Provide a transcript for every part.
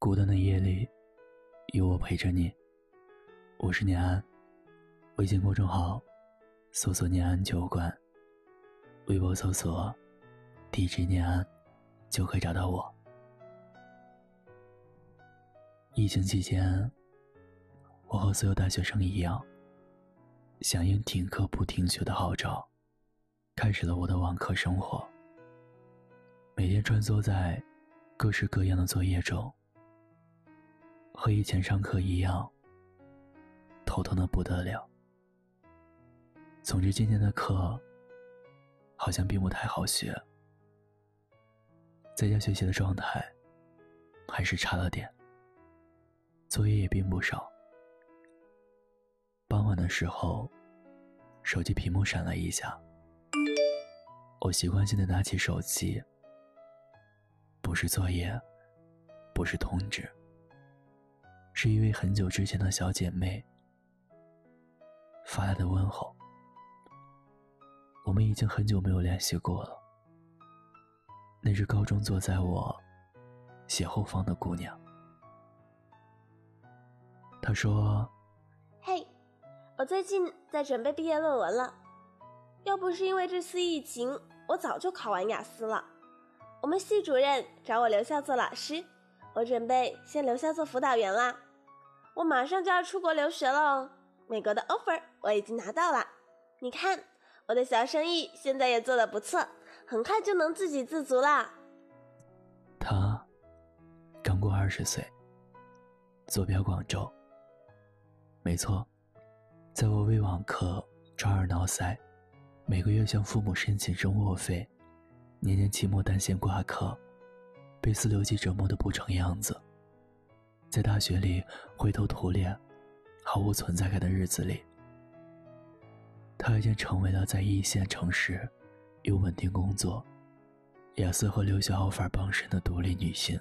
孤单的夜里，有我陪着你。我是念安，微信公众号搜索“念安酒馆”，微博搜索 “DJ 念安”，就可以找到我。疫情期间，我和所有大学生一样，响应停课不停学的号召，开始了我的网课生活。每天穿梭在各式各样的作业中。和以前上课一样，头疼的不得了。总之，今天的课好像并不太好学。在家学习的状态还是差了点，作业也并不少。傍晚的时候，手机屏幕闪了一下，我习惯性的拿起手机，不是作业，不是通知。是一位很久之前的小姐妹发来的问候。我们已经很久没有联系过了。那是高中坐在我斜后方的姑娘。她说：“嘿，我最近在准备毕业论文了。要不是因为这次疫情，我早就考完雅思了。我们系主任找我留校做老师，我准备先留校做辅导员啦。”我马上就要出国留学了，美国的 offer 我已经拿到了。你看，我的小生意现在也做得不错，很快就能自给自足啦。他刚过二十岁，坐标广州。没错，在我为网课抓耳挠腮，每个月向父母申请生活费，年年期末单线挂科，被四六级折磨的不成样子。在大学里灰头土脸、毫无存在感的日子里，她已经成为了在一线城市有稳定工作、雅思和留学 offer 傍身的独立女性。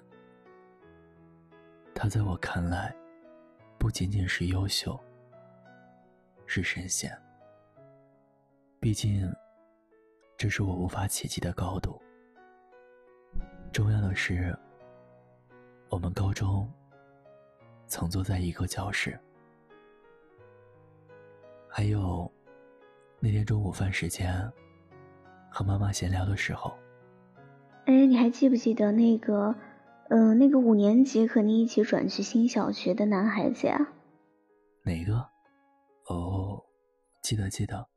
她在我看来，不仅仅是优秀，是神仙。毕竟，这是我无法企及的高度。重要的是，我们高中。曾坐在一个教室，还有那天中午饭时间和妈妈闲聊的时候。哎，你还记不记得那个，嗯，那个五年级和你一起转去新小学的男孩子呀？哪个？哦，记得记得。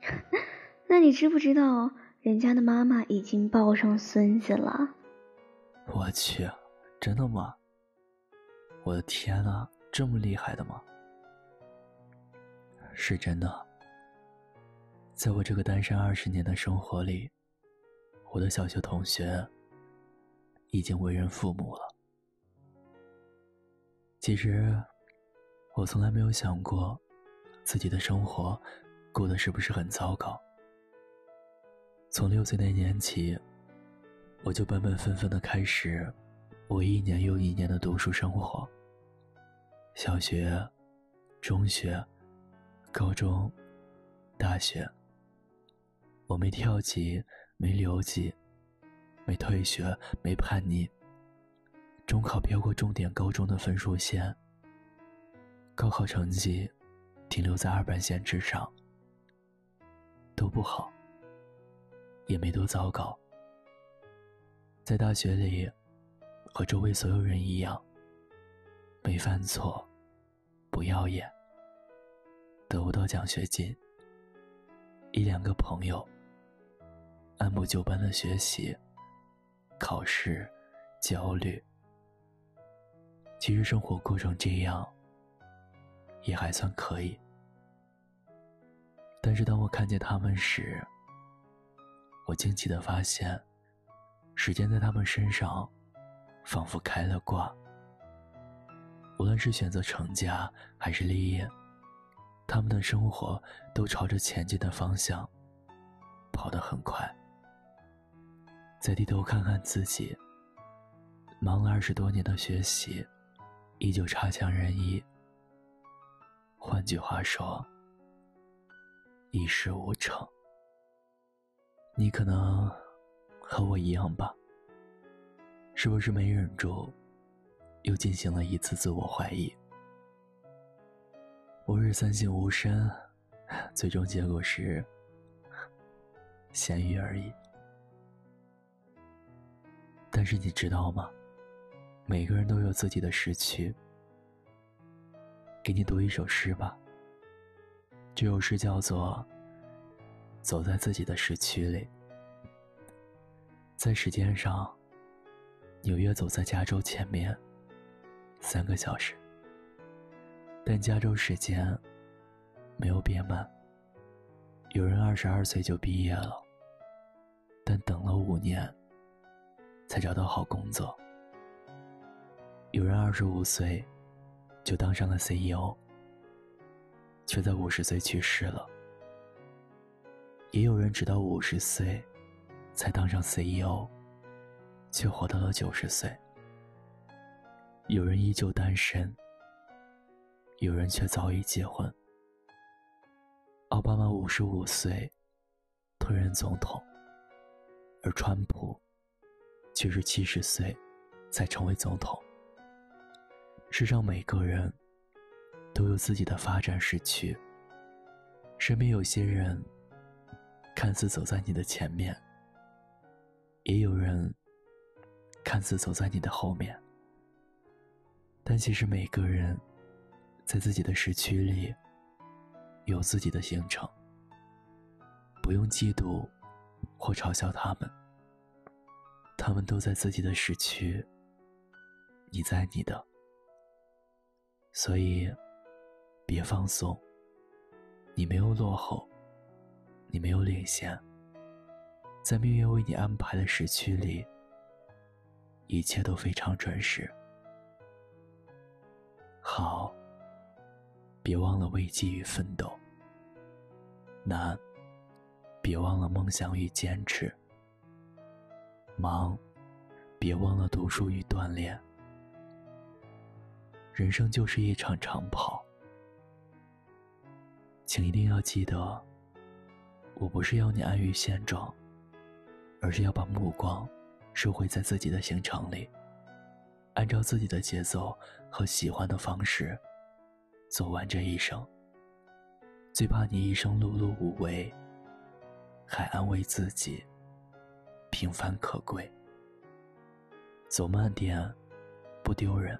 那你知不知道人家的妈妈已经抱上孙子了？我去，真的吗？我的天呐，这么厉害的吗？是真的。在我这个单身二十年的生活里，我的小学同学已经为人父母了。其实，我从来没有想过自己的生活过得是不是很糟糕。从六岁那年起，我就本本分分的开始我一年又一年的读书生活。小学、中学、高中、大学，我没跳级，没留级，没退学，没叛逆。中考飘过重点高中的分数线，高考成绩停留在二本线之上，都不好，也没多糟糕。在大学里，和周围所有人一样。没犯错，不耀眼，得不到奖学金，一两个朋友，按部就班的学习，考试，焦虑。其实生活过成这样，也还算可以。但是当我看见他们时，我惊奇的发现，时间在他们身上，仿佛开了挂。无论是选择成家还是立业，他们的生活都朝着前进的方向跑得很快。再低头看看自己，忙了二十多年的学习，依旧差强人意。换句话说，一事无成。你可能和我一样吧？是不是没忍住？又进行了一次自我怀疑。吾日三省吾身，最终结果是咸鱼而已。但是你知道吗？每个人都有自己的时区。给你读一首诗吧。这首诗叫做《走在自己的时区里》。在时间上，纽约走在加州前面三个小时，但加州时间没有变慢。有人二十二岁就毕业了，但等了五年。才找到好工作。有人二十五岁就当上了 CEO，却在五十岁去世了。也有人直到五十岁才当上 CEO，却活到了九十岁。有人依旧单身，有人却早已结婚。奥巴马五十五岁退任总统，而川普。却是七十岁才成为总统。世上每个人都有自己的发展时区。身边有些人看似走在你的前面，也有人看似走在你的后面，但其实每个人在自己的时区里有自己的行程。不用嫉妒或嘲笑他们。他们都在自己的时区，你在你的，所以别放松。你没有落后，你没有领先，在命运为你安排的时区里，一切都非常准时。好，别忘了危机与奋斗；难，别忘了梦想与坚持。忙，别忘了读书与锻炼。人生就是一场长跑，请一定要记得，我不是要你安于现状，而是要把目光收回在自己的行程里，按照自己的节奏和喜欢的方式走完这一生。最怕你一生碌碌无为，还安慰自己。平凡可贵，走慢点，不丢人，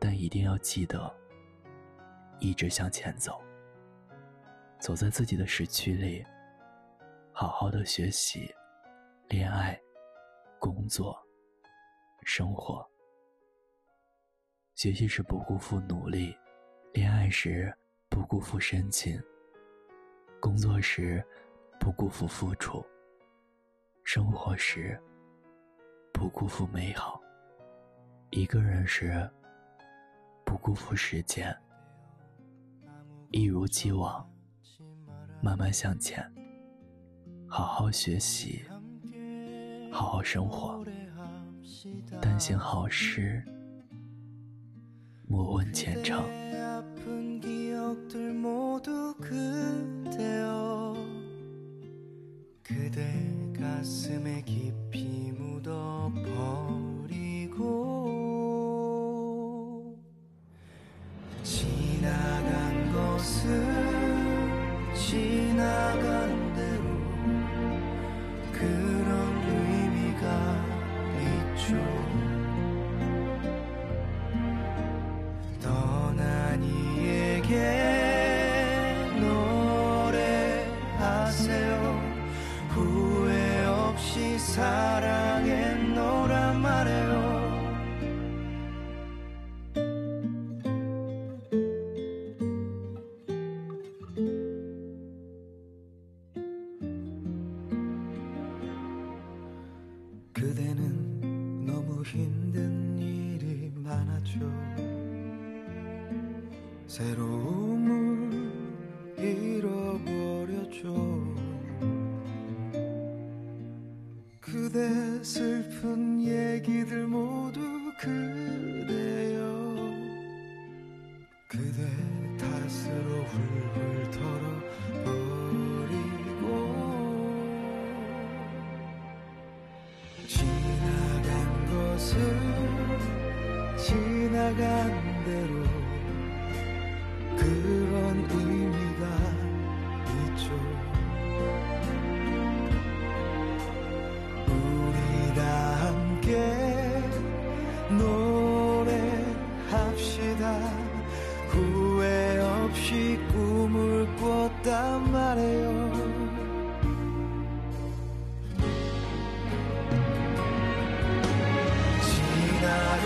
但一定要记得一直向前走。走在自己的时区里，好好的学习、恋爱、工作、生活。学习时不辜负努力，恋爱时不辜负深情，工作时不辜负付出。生活时，不辜负美好；一个人时，不辜负时间。一如既往，慢慢向前，好好学习，好好生活，但行好事， 무언 젠장 아픈 기억들 모두 그대여. 그대 가슴에 깊이 묻어버리고 지나간 것은 그대 슬픈 얘기들 모두 그대여. 그대 탓으로 훌훌 털어버리고. 지나간 것을 지나간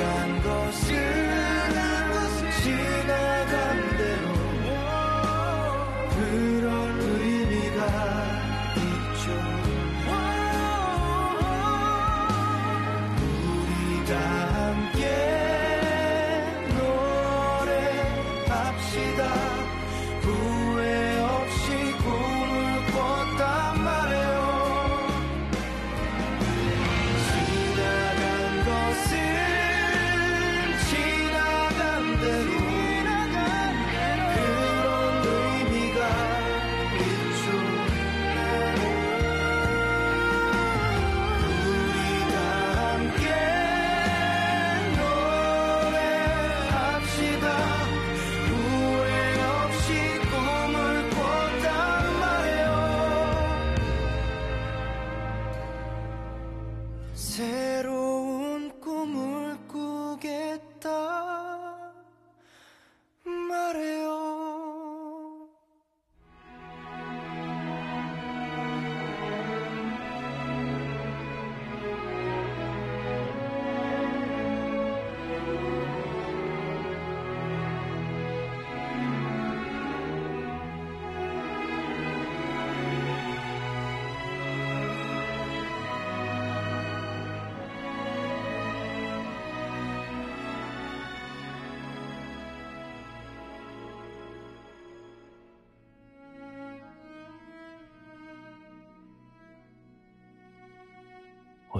지나간 것은 지나간 대로 그런 의미가 있죠. 우리 다 함께 노래합시다.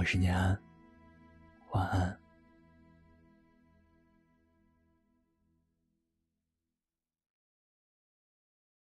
我是年安晚安。